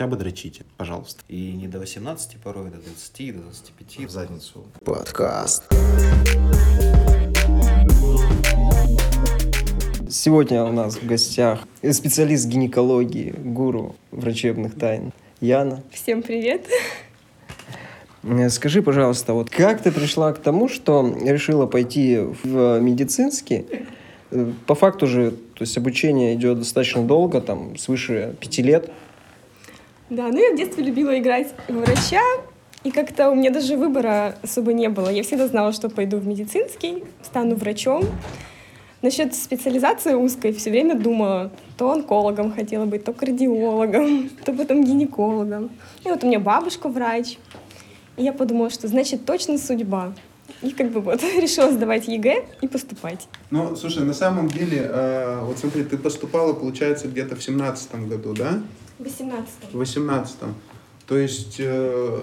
хотя бы дрочите, пожалуйста. И не до 18 порой, до 20, до 25. В задницу. Подкаст. Сегодня у нас в гостях специалист гинекологии, гуру врачебных тайн Яна. Всем привет. Э, Скажи, пожалуйста, вот как ты пришла к тому, что решила пойти в медицинский? Э, По факту же, то есть обучение идет достаточно долго, там свыше пяти лет. Да, ну я в детстве любила играть в врача, и как-то у меня даже выбора особо не было. Я всегда знала, что пойду в медицинский, стану врачом. Насчет специализации узкой все время думала, то онкологом хотела быть, то кардиологом, то потом гинекологом. И вот у меня бабушка врач. И я подумала, что значит точно судьба. И как бы вот решила сдавать ЕГЭ и поступать. Ну, слушай, на самом деле, э, вот смотри, ты поступала, получается, где-то в семнадцатом году, да? В 18 В восемнадцатом. То есть, э,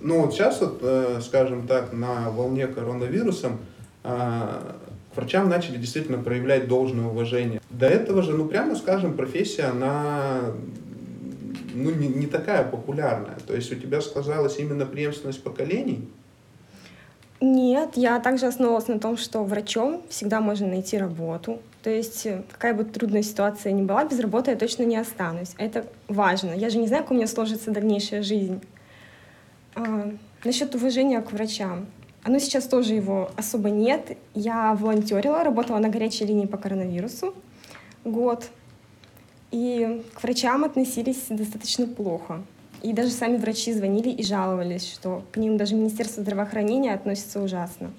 ну вот сейчас вот, э, скажем так, на волне коронавирусом э, к врачам начали действительно проявлять должное уважение. До этого же, ну прямо скажем, профессия, она ну, не, не такая популярная. То есть у тебя сказалась именно преемственность поколений. Нет, я также основывалась на том, что врачом всегда можно найти работу. То есть э, какая бы трудная ситуация ни была, без работы я точно не останусь. Это важно. Я же не знаю, как у меня сложится дальнейшая жизнь. А, насчет уважения к врачам. Оно сейчас тоже его особо нет. Я волонтерила, работала на горячей линии по коронавирусу год. И к врачам относились достаточно плохо. И даже сами врачи звонили и жаловались, что к ним даже Министерство здравоохранения относится ужасно.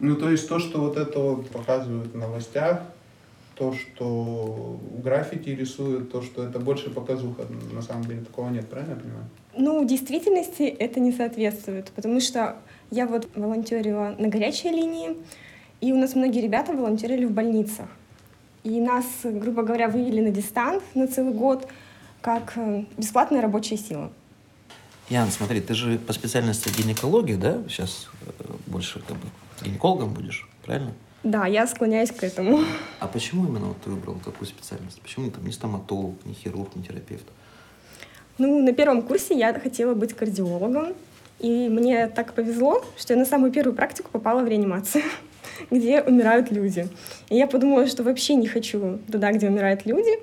Ну, то есть то, что вот это вот показывают в новостях, то, что граффити рисуют, то, что это больше показуха, на самом деле такого нет, правильно я понимаю? Ну, в действительности это не соответствует, потому что я вот волонтерила на горячей линии, и у нас многие ребята волонтерили в больницах. И нас, грубо говоря, вывели на дистант на целый год как э, бесплатная рабочая сила. Ян, смотри, ты же по специальности гинекология, да? Сейчас э, больше как бы гинекологом будешь, правильно? Да, я склоняюсь к этому. А почему именно вот ты выбрал такую специальность? Почему там не стоматолог, не хирург, не терапевт? Ну, на первом курсе я хотела быть кардиологом, и мне так повезло, что я на самую первую практику попала в реанимацию, где умирают люди. И я подумала, что вообще не хочу туда, где умирают люди.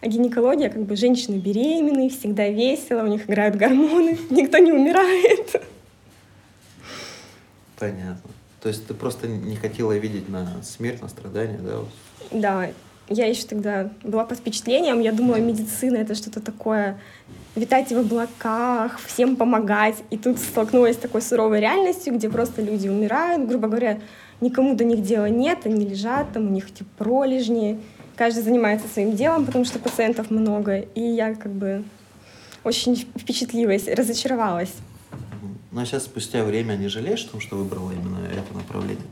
А гинекология, как бы женщины беременные, всегда весело, у них играют гормоны, никто не умирает. Понятно. То есть ты просто не хотела видеть на смерть, на страдания, да? Да, я еще тогда была под впечатлением, я думала, медицина — это что-то такое, витать в облаках, всем помогать. И тут столкнулась с такой суровой реальностью, где просто люди умирают, грубо говоря, никому до них дела нет, они лежат, там у них эти пролежни, каждый занимается своим делом, потому что пациентов много. И я как бы очень впечатлилась, разочаровалась. Мгм. Ну а сейчас, спустя время, не жалеешь о том, что выбрала именно это направление?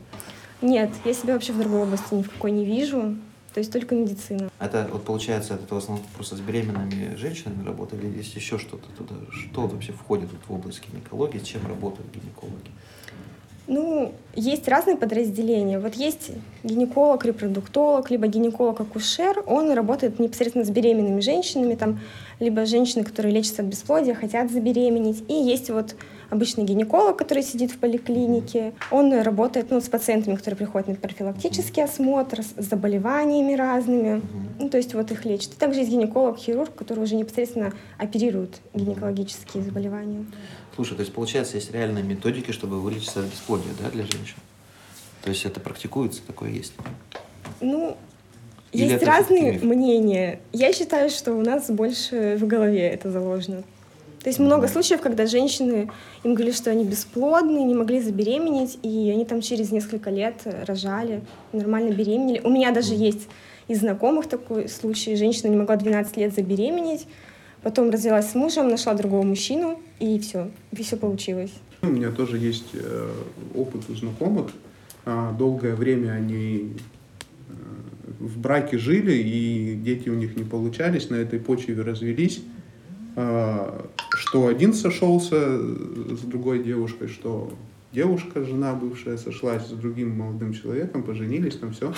Нет, я себя вообще в другой области ни в какой не вижу, то есть только медицина. Это вот получается, это в основном просто с беременными женщинами работали, или есть еще что-то туда? Что вообще входит вот в область гинекологии, с чем работают гинекологи? Ну, есть разные подразделения. Вот есть гинеколог, репродуктолог, либо гинеколог-акушер. Он работает непосредственно с беременными женщинами, там, либо женщины, которые лечатся от бесплодия, хотят забеременеть. И есть вот обычный гинеколог, который сидит в поликлинике. Он работает ну, с пациентами, которые приходят на профилактический осмотр, с заболеваниями разными. Ну, то есть вот их лечат. И также есть гинеколог-хирург, который уже непосредственно оперирует гинекологические заболевания. Слушай, то есть получается, есть реальные методики, чтобы вылечиться от бесплодия, да, для женщин? То есть это практикуется, такое есть? Ну, Или есть это разные мнения. Я считаю, что у нас больше в голове это заложено. То есть много случаев, когда женщины, им говорили, что они бесплодны, не могли забеременеть, и они там через несколько лет рожали, нормально беременели. У меня даже есть из знакомых такой случай. Женщина не могла 12 лет забеременеть, потом развелась с мужем, нашла другого мужчину, и все, и все получилось. У меня тоже есть э, опыт у знакомых. А, Долгое время они э, в браке жили, и дети у них не получались, на этой почве развелись. А, Что один сошелся с другой девушкой, что девушка, жена бывшая, сошлась с другим молодым человеком, поженились, там все.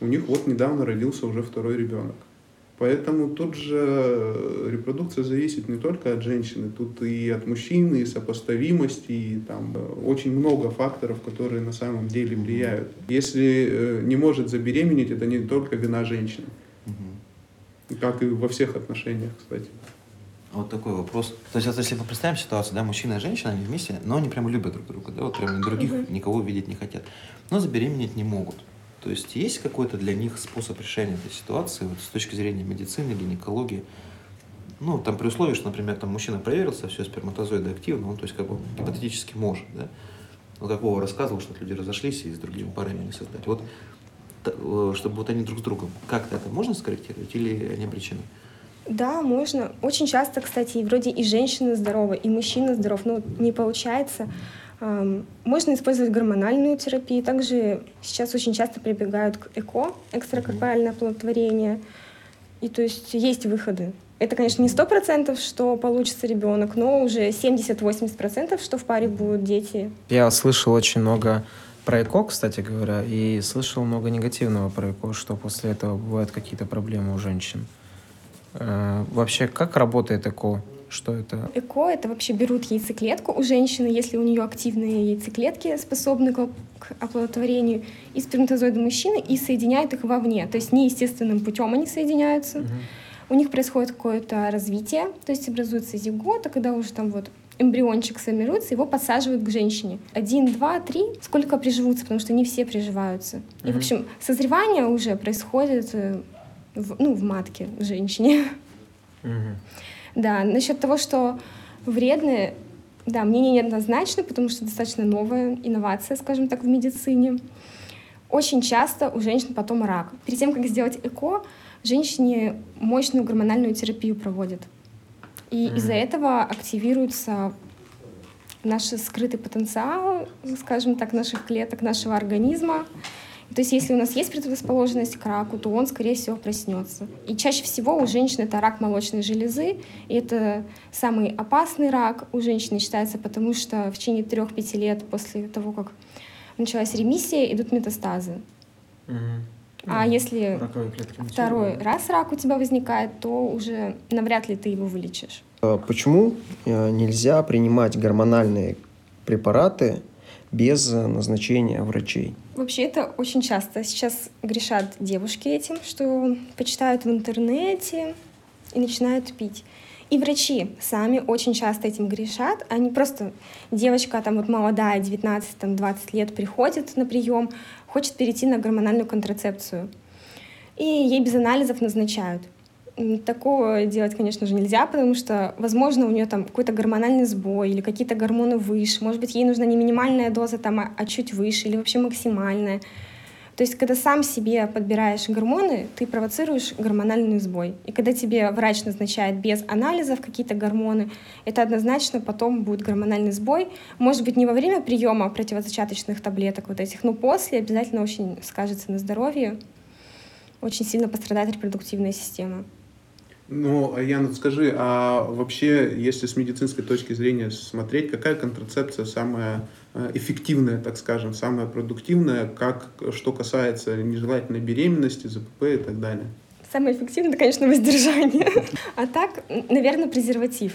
У них вот недавно родился уже второй ребенок. Поэтому тут же репродукция зависит не только от женщины, тут и от мужчины, и сопоставимости, и там э, очень много факторов, которые на самом деле влияют. Если э, не может забеременеть, это не только вина женщины, как и во всех отношениях, кстати. Вот такой вопрос. То есть, вот если мы представим ситуацию, да, мужчина и женщина, они вместе, но они прям любят друг друга, да, вот прям других никого видеть не хотят. Но забеременеть не могут. То есть есть какой-то для них способ решения этой ситуации вот, с точки зрения медицины, гинекологии? Ну, там при условии, что, например, там мужчина проверился, все, сперматозоиды активны, он, то есть, как бы гипотетически может, да? Ну, как Вова рассказывал, что люди разошлись и с другими парами не создать. Вот, э, чтобы вот они друг с другом, как-то это можно скорректировать или они обречены? Да, можно. Очень часто, кстати, вроде и женщина здорова, и мужчина здоров, но не получается. Ам, Можно использовать гормональную терапию. Также сейчас очень часто прибегают к ЭКО, экстракорпоральное оплодотворение. И то есть есть выходы. Это, конечно, не сто процентов, что получится ребенок, но уже 70-80%, что в паре будут дети. Я слышал очень много про ЭКО, кстати говоря, и слышал много негативного про ЭКО, что после этого бывают какие-то проблемы у женщин. Э, Вообще, как работает ЭКО? Что это? ЭКО — это вообще берут яйцеклетку у женщины, если у нее активные яйцеклетки, способны к оплодотворению, и сперматозоиды мужчины, и соединяют их вовне. То есть неестественным путем они соединяются. У них происходит какое-то развитие, то есть образуется зигота, когда уже там вот эмбриончик сформируется, его подсаживают к женщине. Один, два, три, сколько приживутся, потому что не все приживаются. И, в общем, созревание уже происходит э, в, ну, в матке женщине. Мгм. Да, насчет того, что вредные, да, мнение неоднозначно, потому что достаточно новая инновация, скажем так, в медицине. Очень часто у женщин потом рак. Перед тем, как сделать ЭКО, женщине мощную гормональную терапию проводят. И Мгм. из-за этого активируется наш скрытый потенциал, скажем так, наших клеток, нашего организма. То есть если у нас есть предрасположенность к раку, то он, скорее всего, проснется. И чаще всего у женщин это рак молочной железы, и это самый опасный рак у женщины считается, потому что в течение 3-5 лет после того, как началась ремиссия, идут метастазы. Мгм. А Ну, если второй раз рак у тебя возникает, то уже навряд ли ты его вылечишь. А Почему э, нельзя принимать гормональные препараты без э, назначения врачей? Вообще это очень часто сейчас грешат девушки этим, что почитают в интернете и начинают пить. И врачи сами очень часто этим грешат. Они просто, девочка там вот молодая, 19-20 лет, приходит на прием, хочет перейти на гормональную контрацепцию. И ей без анализов назначают. Такого делать, конечно же, нельзя, потому что, возможно, у нее там какой-то гормональный сбой или какие-то гормоны выше. Может быть, ей нужна не минимальная доза, там, а, а чуть выше или вообще максимальная. То есть, когда сам себе подбираешь гормоны, ты провоцируешь гормональный сбой. И когда тебе врач назначает без анализов какие-то гормоны, это однозначно потом будет гормональный сбой. Может быть, не во время приема противозачаточных таблеток вот этих, но после обязательно очень скажется на здоровье. Очень сильно пострадает репродуктивная система. Ну, Яна, скажи, а вообще, если с медицинской точки зрения смотреть, какая контрацепция самая э, эффективная, так скажем, самая продуктивная, как, что касается нежелательной беременности, ЗПП и так далее? Самое эффективное, это, конечно, воздержание. А так, наверное, презерватив.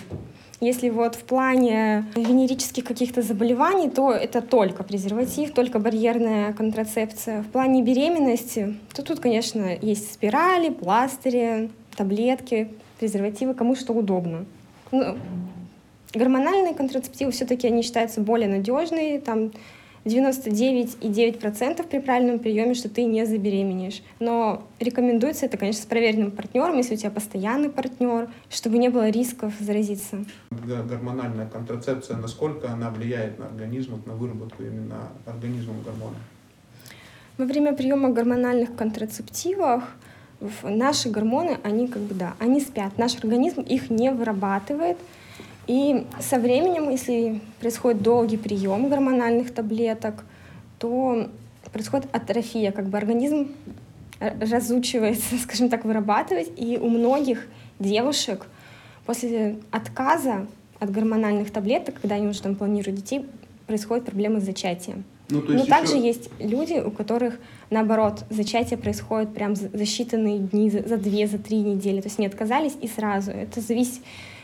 Если вот в плане венерических каких-то заболеваний, то это только презерватив, только барьерная контрацепция. В плане беременности, то тут, конечно, есть спирали, пластыри, таблетки, презервативы, кому что удобно. Ну, гормональные контрацептивы все-таки они считаются более надежные, там 99,9% при правильном приеме, что ты не забеременеешь. Но рекомендуется это, конечно, с проверенным партнером, если у тебя постоянный партнер, чтобы не было рисков заразиться. Гормональная контрацепция, насколько она влияет на организм, на выработку именно организмом гормона? Во время приема гормональных контрацептивов наши гормоны, они как бы, да, они спят. Наш организм их не вырабатывает. И со временем, если происходит долгий прием гормональных таблеток, то происходит атрофия, как бы организм разучивается, скажем так, вырабатывать. И у многих девушек после отказа от гормональных таблеток, когда они уже там планируют детей, происходят проблемы с зачатием. Ну, то Но есть также еще- есть люди, у которых, наоборот, зачатие происходит прям за, считанные дни, за, за две, за три недели. То есть не отказались и сразу. Это зависит,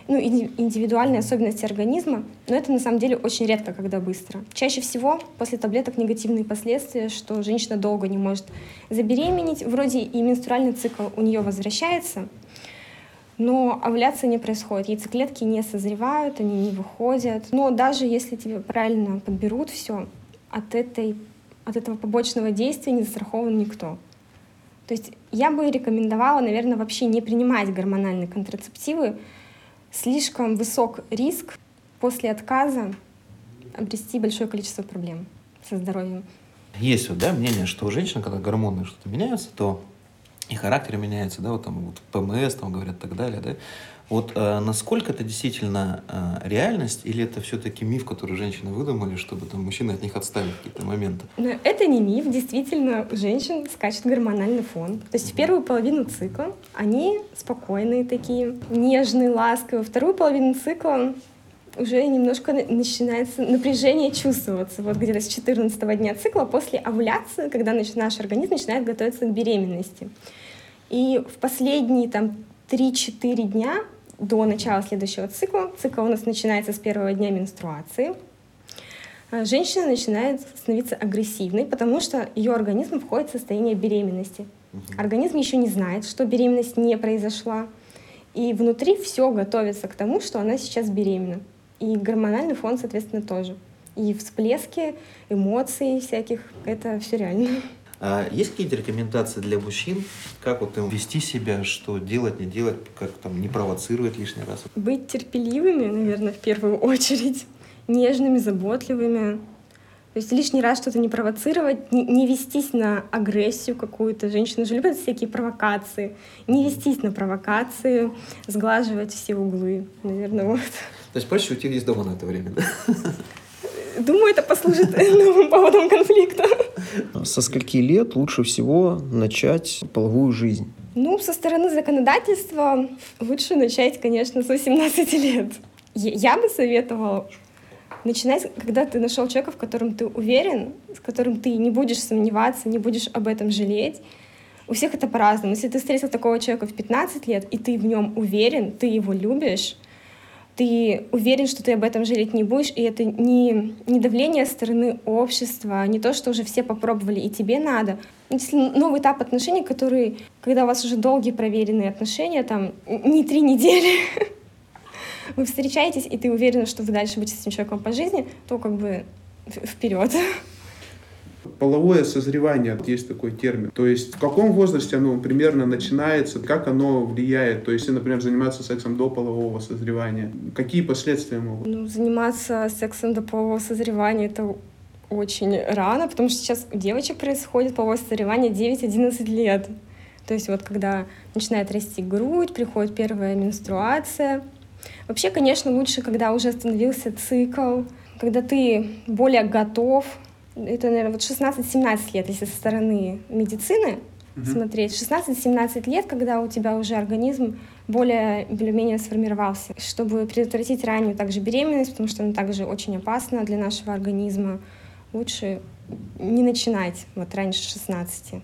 ну, инди- индивидуальные особенности организма, но это на самом деле очень редко, когда быстро. Чаще всего после таблеток негативные последствия, что женщина долго не может забеременеть, вроде и менструальный цикл у нее возвращается, но овуляция не происходит, яйцеклетки не созревают, они не выходят. Но даже если тебе правильно подберут все, от, этой, от этого побочного действия не застрахован никто. То есть я бы рекомендовала, наверное, вообще не принимать гормональные контрацептивы. Слишком высок риск после отказа обрести большое количество проблем со здоровьем. Есть вот, да, мнение, что у женщин, когда гормоны что-то меняются, то и характер меняется, да, вот там вот ПМС, там говорят, так далее, да. Вот э, насколько это действительно э, реальность, или это все-таки миф, который женщины выдумали, чтобы там мужчины от них отстали в какие-то моменты? Но это не миф, действительно, у женщин скачет гормональный фон. То есть в первую половину цикла они спокойные такие, нежные, ласковые. Вторую половину цикла уже немножко на- начинается напряжение чувствоваться. Вот где-то с 14 дня цикла после овуляции, когда наш организм начинает готовиться к беременности. И в последние там 3-4 дня до начала следующего цикла, цикл у нас начинается с первого дня менструации, а, женщина начинает становиться агрессивной, потому что ее организм входит в состояние беременности. Организм еще не знает, что беременность не произошла, и внутри все готовится к тому, что она сейчас беременна. И гормональный фон, соответственно, тоже. И всплески эмоций всяких, это все реально. А есть какие-то рекомендации для мужчин, как вот им вести себя, что делать, не делать, как там не провоцировать лишний раз? Быть терпеливыми, наверное, в первую очередь, нежными, заботливыми. То есть лишний раз что-то не провоцировать, не, не вестись на агрессию какую-то. Женщины же любят всякие провокации. Не вестись на провокации, сглаживать все углы. Наверное, вот. То есть проще уйти из дома на это время, да? Думаю, это послужит новым поводом конфликта. Со скольки лет лучше всего начать половую жизнь? Ну, со стороны законодательства лучше начать, конечно, с 18 лет. Я бы советовала начинать, когда ты нашел человека, в котором ты уверен, с которым ты не будешь сомневаться, не будешь об этом жалеть. У всех это по-разному. Если ты встретил такого человека в 15 лет, и ты в нем уверен, ты его любишь, ты уверен, что ты об этом жалеть не будешь, и это не, не давление со стороны общества, не то, что уже все попробовали, и тебе надо. Если новый этап отношений, который, когда у вас уже долгие проверенные отношения, там, не три недели, вы встречаетесь, и ты уверена, что вы дальше будете с этим человеком по жизни, то как бы вперед. Половое созревание, есть такой термин. То есть в каком возрасте оно примерно начинается, как оно влияет. То есть, если, например, заниматься сексом до полового созревания, какие последствия могут? Ну, заниматься сексом до полового созревания — это очень рано, потому что сейчас у девочек происходит половое созревание 9-11 лет. То есть вот когда начинает расти грудь, приходит первая менструация. Вообще, конечно, лучше, когда уже остановился цикл, когда ты более готов. Это, наверное, вот 16-17 лет, если со стороны медицины смотреть. 16-17 лет, когда у тебя уже организм более или менее сформировался, чтобы предотвратить раннюю также беременность, потому что она также очень опасна для нашего организма. Лучше не начинать вот раньше 16.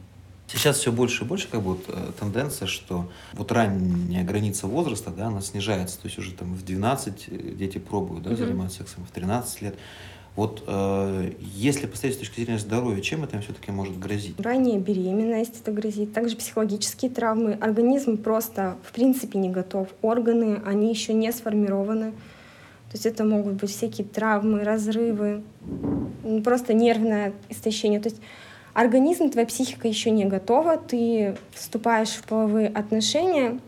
Сейчас все больше и больше как бы вот, э, тенденция, что вот ранняя граница возраста, да, она снижается. То есть уже там в 12 дети пробуют, да, Мгм. заниматься сексом, в 13 лет. Вот э, если посмотреть с точки зрения здоровья, чем это все-таки может грозить? Ранняя беременность это грозит, также психологические травмы. Организм просто в принципе не готов. Органы, они еще не сформированы. То есть это могут быть всякие травмы, разрывы, просто нервное истощение. То есть организм, твоя психика еще не готова, ты вступаешь в половые отношения,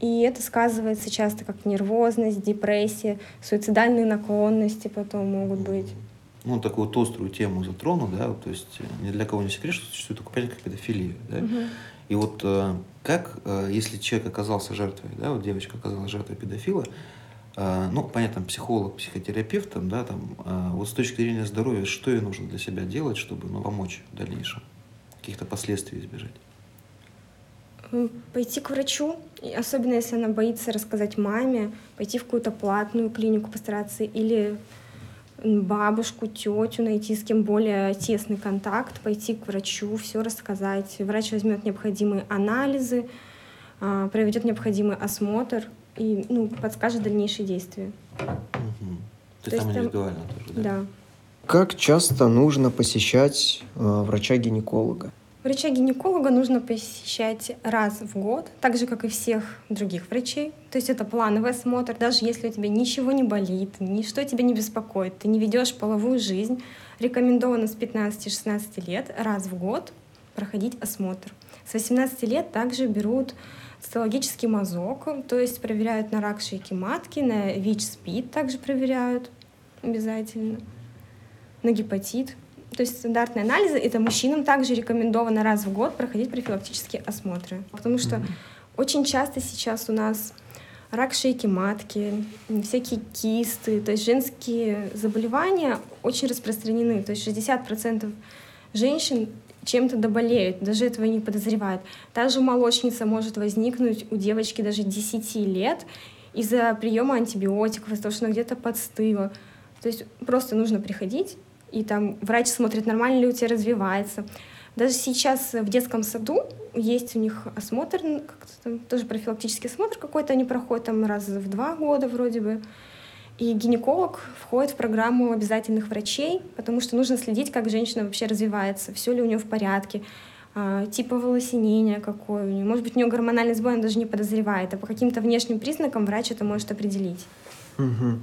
и это сказывается часто как нервозность, депрессия, суицидальные наклонности потом могут быть. Ну, такую вот острую тему затрону, да, то есть э, ни для кого не секрет, что существует такое понятие, как педофилия, да. Мгм. И вот э, как, э, если человек оказался жертвой, да, вот девочка оказалась жертвой педофила, ну, понятно, психолог, психотерапевт, там, да, там, вот с точки зрения здоровья, что ей нужно для себя делать, чтобы, ну, помочь в дальнейшем, каких-то последствий избежать? Пойти к врачу, особенно если она боится рассказать маме, пойти в какую-то платную клинику постараться или бабушку, тетю найти, с кем более тесный контакт, пойти к врачу, все рассказать. Врач возьмет необходимые анализы, а, проведет необходимый осмотр и ну, подскажет дальнейшие действия. Мгм. То То есть там есть там- индивидуально тоже, да? Да. Как часто нужно посещать э, врача-гинеколога? Врача-гинеколога нужно посещать раз в год, так же, как и всех других врачей. То есть это плановый осмотр, даже если у тебя ничего не болит, ничто тебя не беспокоит, ты не ведешь половую жизнь, рекомендовано с 15-16 лет раз в год проходить осмотр. С 18 лет также берут цитологический мазок, то есть проверяют на рак шейки матки, на ВИЧ-СПИД также проверяют обязательно, на гепатит. То есть стандартные анализы, это мужчинам также рекомендовано раз в год проходить профилактические осмотры. Потому что очень часто сейчас у нас рак шейки матки, всякие кисты, то есть женские заболевания очень распространены. То есть 60% женщин чем-то доболеют, даже этого не подозревают. Та же молочница может возникнуть у девочки даже 10 лет из-за приема антибиотиков, из-за того, что она где-то подстыла. То есть просто нужно приходить, и там врач смотрит, нормально ли у тебя развивается. Даже сейчас в детском саду есть у них осмотр, там тоже профилактический осмотр какой-то, они проходят там раз в два года вроде бы. И гинеколог входит в программу обязательных врачей, потому что нужно следить, как женщина вообще развивается, все ли у нее в порядке, типа волосинения какое у нее. Может быть, у нее гормональный сбой, она даже не подозревает, а по каким-то внешним признакам врач это может определить. Мгм.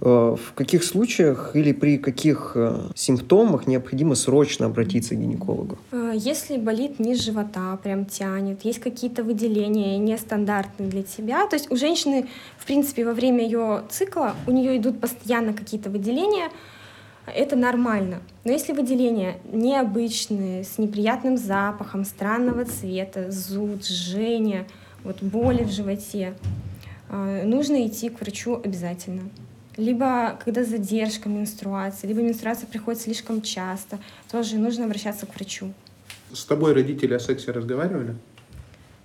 Э, В каких случаях или при каких э, симптомах необходимо срочно обратиться к гинекологу? Э, Если болит низ живота, прям тянет, есть какие-то выделения нестандартные для тебя, то есть у женщины, в принципе, во время ее цикла у нее идут постоянно какие-то выделения, это нормально. Но если выделения необычные, с неприятным запахом, странного цвета, зуд, жжение, вот боли в животе, нужно идти к врачу обязательно. Либо когда задержка менструации, либо менструация приходит слишком часто, тоже нужно обращаться к врачу. С тобой родители о сексе разговаривали?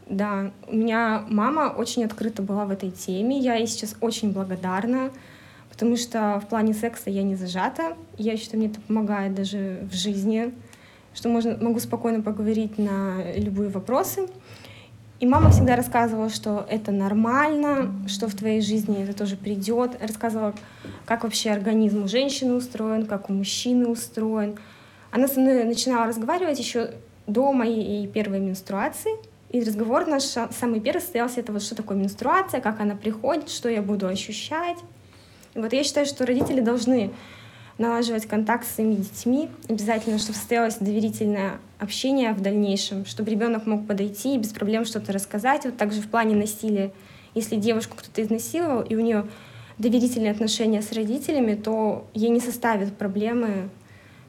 Да, у меня мама очень открыта была в этой теме. Я ей сейчас очень благодарна, потому что в плане секса я не зажата. Я считаю, мне это помогает даже в жизни, что можно, могу спокойно поговорить на любые вопросы. И мама всегда рассказывала, что это нормально, что в твоей жизни это тоже придет. Рассказывала, как вообще организм у женщины устроен, как у мужчины устроен. Она со мной начинала разговаривать еще до моей первой менструации. И разговор наш ша- самый первый состоялся, это вот что такое менструация, как она приходит, что я буду ощущать. И вот я считаю, что родители должны налаживать контакт с своими детьми, обязательно, чтобы состоялось доверительное общение в дальнейшем, чтобы ребенок мог подойти и без проблем что-то рассказать. Вот также в плане насилия, если девушку кто-то изнасиловал, и у нее доверительные отношения с родителями, то ей не составит проблемы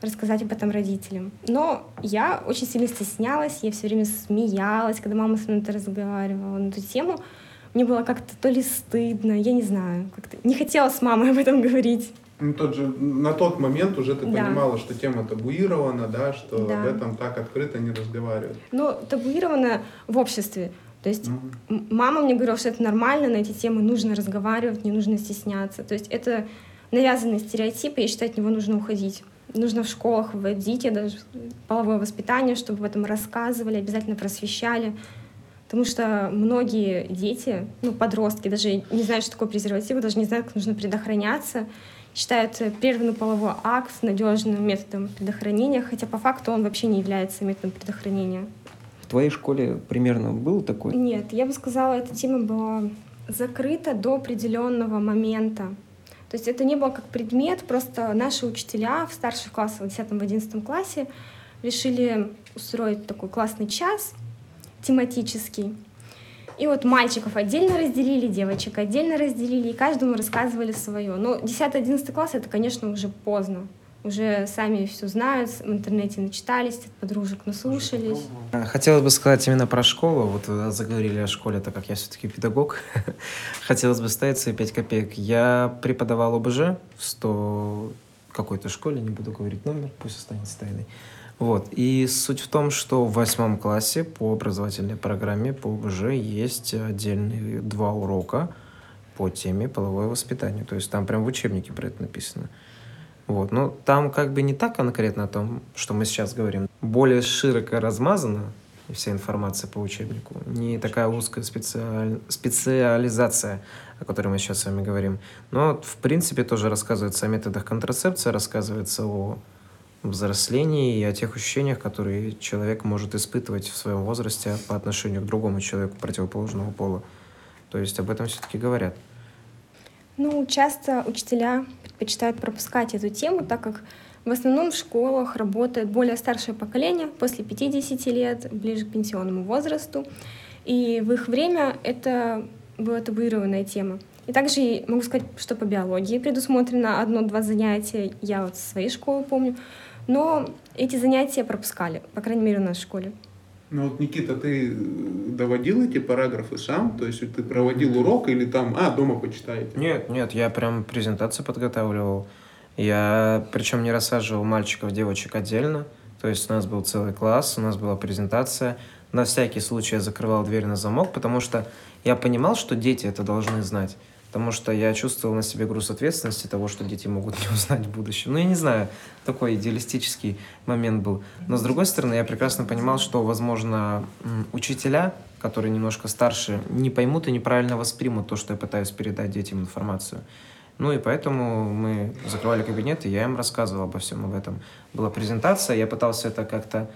рассказать об этом родителям. Но я очень сильно стеснялась, я все время смеялась, когда мама со мной это разговаривала на эту тему. Мне было как-то то ли стыдно, я не знаю, как-то не хотела с мамой об этом говорить. Ну, тот же, на тот момент уже ты Да. понимала, что тема табуирована, да, что Да. об этом так открыто не разговаривают. Но табуировано в обществе. То есть м- мама мне говорила, что это нормально, на эти темы нужно разговаривать, не нужно стесняться. То есть это навязанный стереотип, и я считаю, от него нужно уходить. Нужно в школах вводить и даже половое воспитание, чтобы об этом рассказывали, обязательно просвещали. Потому что многие дети, ну, подростки, даже не знают, что такое презерватив, даже не знают, как нужно предохраняться, считают прерванный половой акт надежным методом предохранения, хотя по факту он вообще не является методом предохранения. В твоей школе примерно был такой? Нет, я бы сказала, эта тема была закрыта до определенного момента. То есть это не было как предмет, просто наши учителя в старших классах, в 10-11 классе, решили устроить такой классный час тематический. И вот мальчиков отдельно разделили, девочек отдельно разделили, и каждому рассказывали свое. Но 10-11 класс — это, конечно, уже поздно. Уже сами все знают, в интернете начитались, от подружек наслушались. Хотелось бы сказать именно про школу. Вот э, заговорили о школе, так как я все-таки педагог. Хотелось бы ставить свои 5 копеек. Я преподавал ОБЖ в 100 какой-то школе, не буду говорить номер, пусть останется тайной. Вот. И суть в том, что в восьмом классе по образовательной программе по ОБЖ есть отдельные два урока по теме половое воспитание. То есть там прям в учебнике про это написано. Вот. Но там как бы не так конкретно о том, что мы сейчас говорим. Более широко размазана вся информация по учебнику. Не такая узкая специаль... специализация, о которой мы сейчас с вами говорим. Но, в принципе, тоже рассказывается о методах контрацепции, рассказывается о взрослении и о тех ощущениях, которые человек может испытывать в своем возрасте по отношению к другому человеку противоположного пола. То есть об этом все-таки говорят. Ну, часто учителя предпочитают пропускать эту тему, так как в основном в школах работает более старшее поколение, после 50 лет, ближе к пенсионному возрасту. И в их время это была табуированная тема. И также могу сказать, что по биологии предусмотрено одно-два занятия, я вот со своей школы помню, но эти занятия пропускали, по крайней мере, в нашей школе. Ну вот, Никита, ты доводил эти параграфы сам? То есть ты проводил урок или там, а, дома почитаете? Нет, нет, я прям презентацию подготавливал. Я причем не рассаживал мальчиков, девочек отдельно. То есть у нас был целый класс, у нас была презентация. На всякий случай я закрывал дверь на замок, потому что я понимал, что дети это должны знать. Потому что я чувствовал на себе груз ответственности того, что дети могут не узнать в будущем. Ну, я не знаю, такой идеалистический момент был. Но, с другой стороны, я прекрасно понимал, что, возможно, учителя, которые немножко старше, не поймут и неправильно воспримут то, что я пытаюсь передать детям информацию. Ну и поэтому мы закрывали кабинет, и я им рассказывал обо всем об этом. Была презентация, я пытался это как-то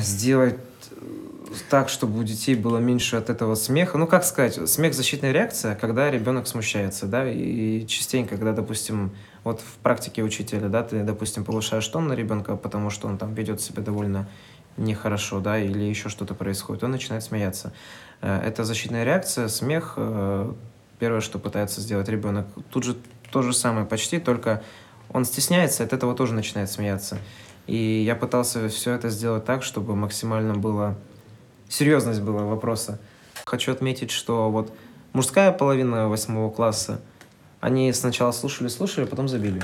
сделать так, чтобы у детей было меньше от этого смеха. Ну, как сказать, смех – защитная реакция, когда ребенок смущается, да, и частенько, когда, допустим, вот в практике учителя, да, ты, допустим, повышаешь тон на ребенка, потому что он там ведет себя довольно нехорошо, да, или еще что-то происходит, он начинает смеяться. Э, это защитная реакция, смех, э, первое, что пытается сделать ребенок. Тут же то же самое почти, только он стесняется, от этого тоже начинает смеяться. И я пытался все это сделать так, чтобы максимально было серьезность была вопроса. Хочу отметить, что вот мужская половина восьмого класса, они сначала слушали-слушали, а потом забили.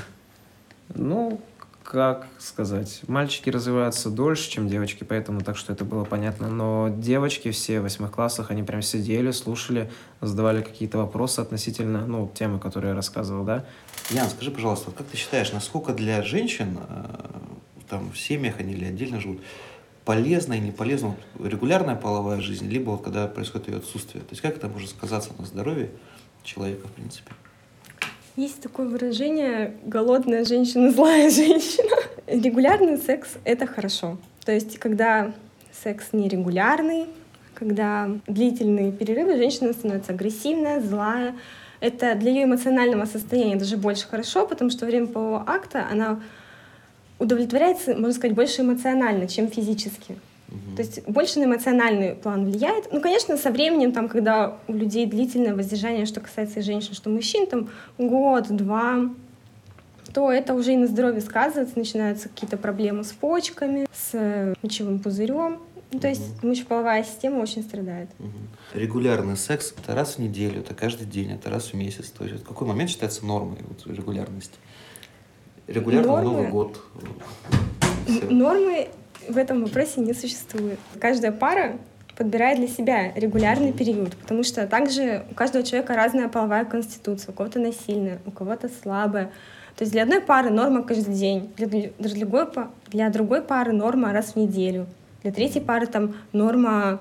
Ну, как сказать, мальчики развиваются дольше, чем девочки, поэтому так что это было понятно. Но девочки все в восьмых классах, они прям сидели, слушали, задавали какие-то вопросы относительно, ну, темы, которые я рассказывал, да. Ян, скажи, пожалуйста, как ты считаешь, насколько для женщин, э, там, в семьях они или отдельно живут, полезна и не полезна вот, регулярная половая жизнь, либо вот когда происходит ее отсутствие. То есть как это может сказаться на здоровье человека, в принципе? Есть такое выражение «голодная женщина, злая женщина». Регулярный секс — это хорошо. То есть когда секс нерегулярный, когда длительные перерывы, женщина становится агрессивная, злая. Это для ее эмоционального состояния даже больше хорошо, потому что во время полового акта она удовлетворяется, можно сказать, больше эмоционально, чем физически. Угу. То есть больше на эмоциональный план влияет. Ну, конечно, со временем, там, когда у людей длительное воздержание, что касается и женщин, что мужчин, там год, два, то это уже и на здоровье сказывается, начинаются какие-то проблемы с почками, с мочевым пузырем. Ну, то есть угу. мочеполовая система очень страдает. Угу. Регулярный секс это раз в неделю, это каждый день, это раз в месяц. То есть какой момент считается нормой вот, регулярности? Регулярно Нормы... Новый год. Все. Нормы в этом вопросе не существует. Каждая пара подбирает для себя регулярный период, потому что также у каждого человека разная половая конституция, у кого-то она сильная, у кого-то слабая. То есть для одной пары норма каждый день, для другой, для другой пары норма раз в неделю, для третьей пары там норма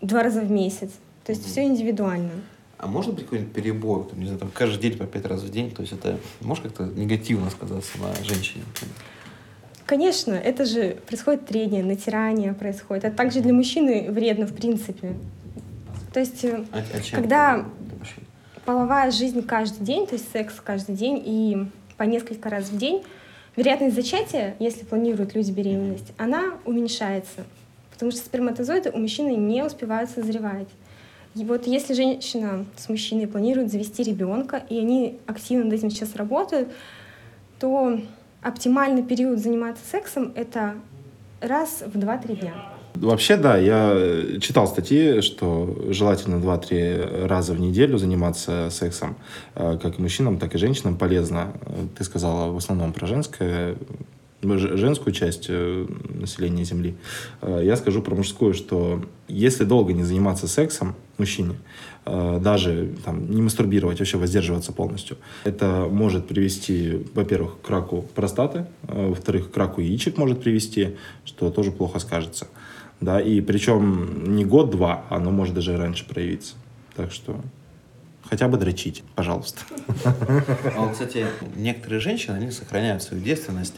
два раза в месяц. То есть все индивидуально. А может быть какой-нибудь перебор, там, не знаю, там, каждый день по пять раз в день, то есть это может как-то негативно сказаться на женщине? Конечно, это же происходит трение, натирание происходит. Это также для мужчины вредно в принципе. То есть, э, а, а когда половая жизнь каждый день, то есть секс каждый день и по несколько раз в день, вероятность зачатия, если планируют люди беременность, она уменьшается. Потому что сперматозоиды у мужчины не успевают созревать. И вот если женщина с мужчиной планирует завести ребенка, и они активно над этим сейчас работают, то оптимальный период заниматься сексом — это раз в 2-3 дня. Вообще, да, я читал статьи, что желательно 2-3 раза в неделю заниматься сексом, э, как мужчинам, так и женщинам полезно. Ты сказала в основном про женское женскую часть э, населения Земли. Э, Я скажу про мужскую, что если долго не заниматься сексом мужчине, э, даже там, не мастурбировать, вообще воздерживаться полностью, это может привести, во-первых, к раку простаты, во-вторых, к раку яичек может привести, что тоже плохо скажется. Да, и причем не год-два, оно может даже раньше проявиться. Так что хотя бы дрочить, пожалуйста. А вот, кстати, некоторые женщины, они сохраняют свою девственность.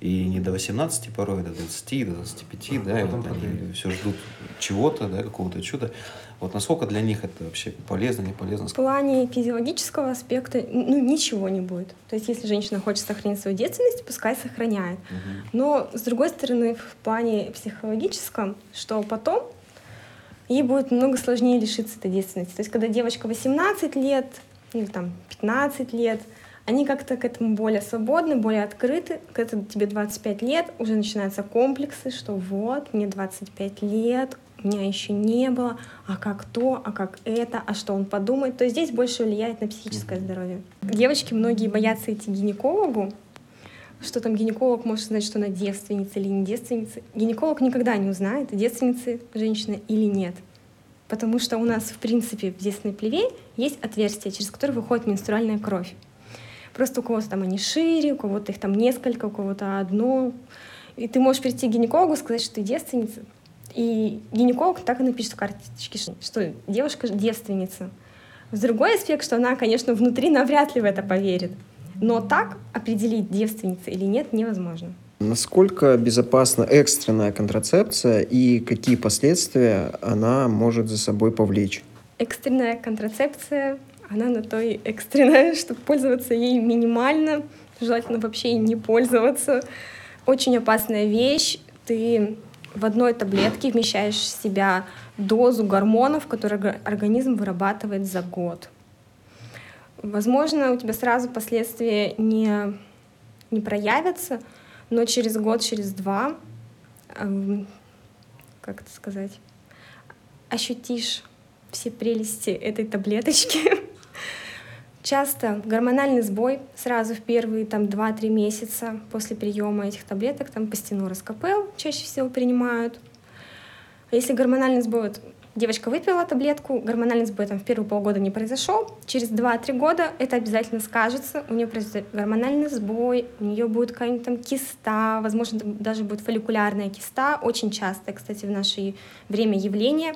И не до 18 порой, до 20, до 25, да, и вот они все ждут чего-то, да, какого-то чуда. Вот насколько для них это вообще полезно, не полезно? В плане физиологического аспекта ну, ничего не будет. То есть если женщина хочет сохранить свою девственность, пускай сохраняет. Мгм. Но, с другой стороны, в плане психологическом, что потом ей будет намного сложнее лишиться этой девственности. То есть, когда девочка 18 лет или там 15 лет, они как-то к этому более свободны, более открыты. Когда тебе 25 лет, уже начинаются комплексы, что вот, мне 25 лет, у меня еще не было, а как то, а как это, а что он подумает. То есть здесь больше влияет на психическое здоровье. Девочки многие боятся идти к гинекологу, что там гинеколог может знать, что она девственница или не девственница. Гинеколог никогда не узнает, девственница женщина или нет. Потому что у нас, в принципе, в девственной плеве есть отверстие, через которое выходит менструальная кровь. Просто у кого-то там они шире, у кого-то их там несколько, у кого-то одно. И ты можешь прийти к гинекологу и сказать, что ты девственница. И гинеколог так и напишет в карточке, что девушка девственница. С другой аспект, что она, конечно, внутри навряд ли в это поверит. Но так определить, девственница или нет, невозможно. Насколько безопасна экстренная контрацепция и какие последствия она может за собой повлечь? Экстренная контрацепция, она на то и экстренная, чтобы пользоваться ей минимально, желательно вообще ей не пользоваться. Очень опасная вещь. Ты в одной таблетке вмещаешь в себя дозу гормонов, которые ор- организм вырабатывает за год. Возможно, у тебя сразу последствия не, не проявятся, но через год, через два, эм, как это сказать, ощутишь все прелести этой таблеточки. Часто гормональный сбой сразу в первые там 2-3 месяца после приема этих таблеток, там пастенор СКПЛ чаще всего принимают. А Если гормональный сбой, вот девочка выпила таблетку, гормональный сбой там в первые полгода не произошел, через 2-3 года это обязательно скажется, у нее произойдет гормональный сбой, у нее будет какая-нибудь там киста, возможно, даже будет фолликулярная киста, очень часто, кстати, в наше время явление,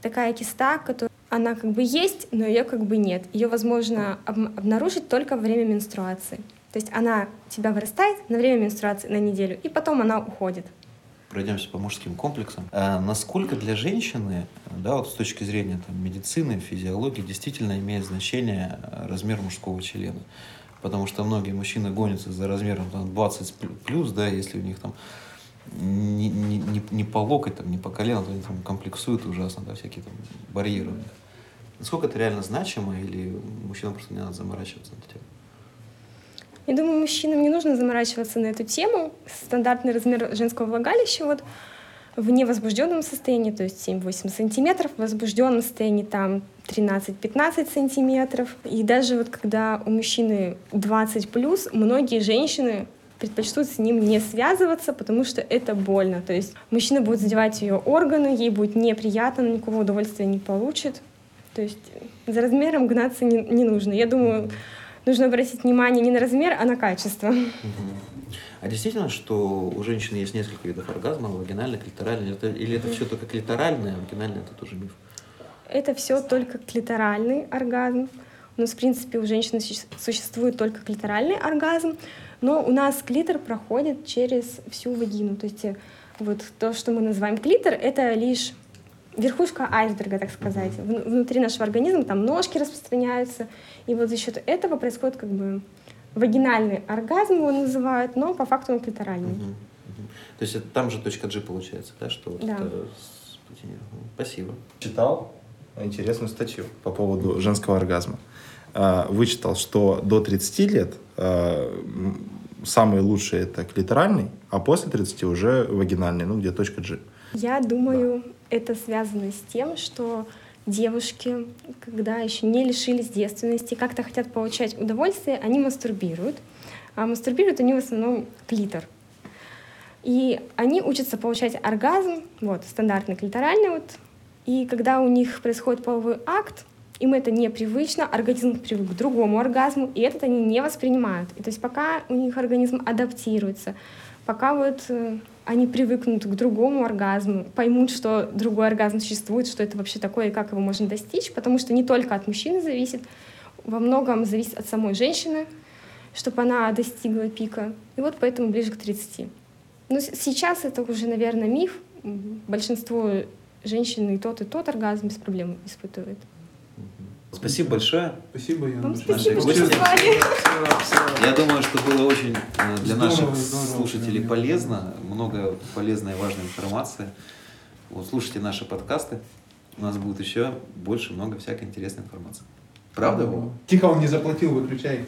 такая киста, которая она как бы есть, но ее как бы нет. Ее возможно об- обнаружить только во время менструации. То есть она тебя вырастает на время менструации на неделю, и потом она уходит. Пройдемся по мужским комплексам. А насколько для женщины, да, вот с точки зрения там, медицины, физиологии, действительно имеет значение э, размер мужского члена? Потому что многие мужчины гонятся за размером там, 20 плю- плюс, да, если у них там не, не, не, не по локоть, там, не по колено, то они там комплексуют ужасно, да, всякие там барьеры у них. Насколько это реально значимо, или мужчинам просто не надо заморачиваться на эту тему? Я думаю, мужчинам не нужно заморачиваться на эту тему. Стандартный размер женского влагалища вот в невозбужденном состоянии, то есть 7-8 сантиметров, в возбужденном состоянии там 13-15 сантиметров. И даже вот когда у мужчины 20 плюс, многие женщины предпочтут с ним не связываться, потому что это больно. То есть мужчина будет задевать ее органы, ей будет неприятно, никакого удовольствия не получит. То есть за размером гнаться не, не нужно. Я думаю, нужно обратить внимание не на размер, а на качество. А действительно, что у женщин есть несколько видов оргазма, вагинальный, клиторальный, это- или это все только клиторальный, а вагинальный это тоже миф? Это все только клиторальный оргазм. У нас, в принципе, у женщины суще- существует только клиторальный оргазм, но у нас клитор проходит через всю вагину. То есть э, вот то, что мы называем клитор, это лишь верхушка айсберга, так сказать. Вну- Внутри нашего организма там ножки распространяются, и вот за счет этого происходит как бы вагинальный оргазм его называют, но по факту он клиторальный. Мгм, мгм. То есть это там же точка G получается, да, что вот Да. это сплетение. Мгм. Спасибо. Читал интересную статью по поводу женского оргазма. А, Вычитал, что до 30 лет а, самый лучший это клиторальный, а после 30 уже вагинальный, ну где точка G. Я думаю, это связано с тем, что девушки, когда еще не лишились девственности, как-то хотят получать удовольствие, они мастурбируют. А мастурбируют они в основном клитор. И они учатся получать оргазм, вот, стандартный клиторальный вот. И когда у них происходит половой акт, им это непривычно, организм привык к другому оргазму, и этот они не воспринимают. И то есть пока у них организм адаптируется, пока вот э, они привыкнут к другому оргазму, поймут, что другой оргазм существует, что это вообще такое и как его можно достичь, потому что не только от мужчины зависит, во многом зависит от самой женщины, чтобы она достигла пика. И вот поэтому ближе к 30. Но сейчас это уже, наверное, миф. Большинство женщин и тот, и тот оргазм без проблем испытывает. Спасибо большое. Спасибо, Яна. Вам спасибо, что позвали. Я думаю, что было очень э, для Здорово, наших здорово, слушателей прям. полезно, много полезной и важной информации. Вот, слушайте наши подкасты, у нас будет еще больше много всякой интересной информации. Правда, Вова? Тихо, он не заплатил, выключай.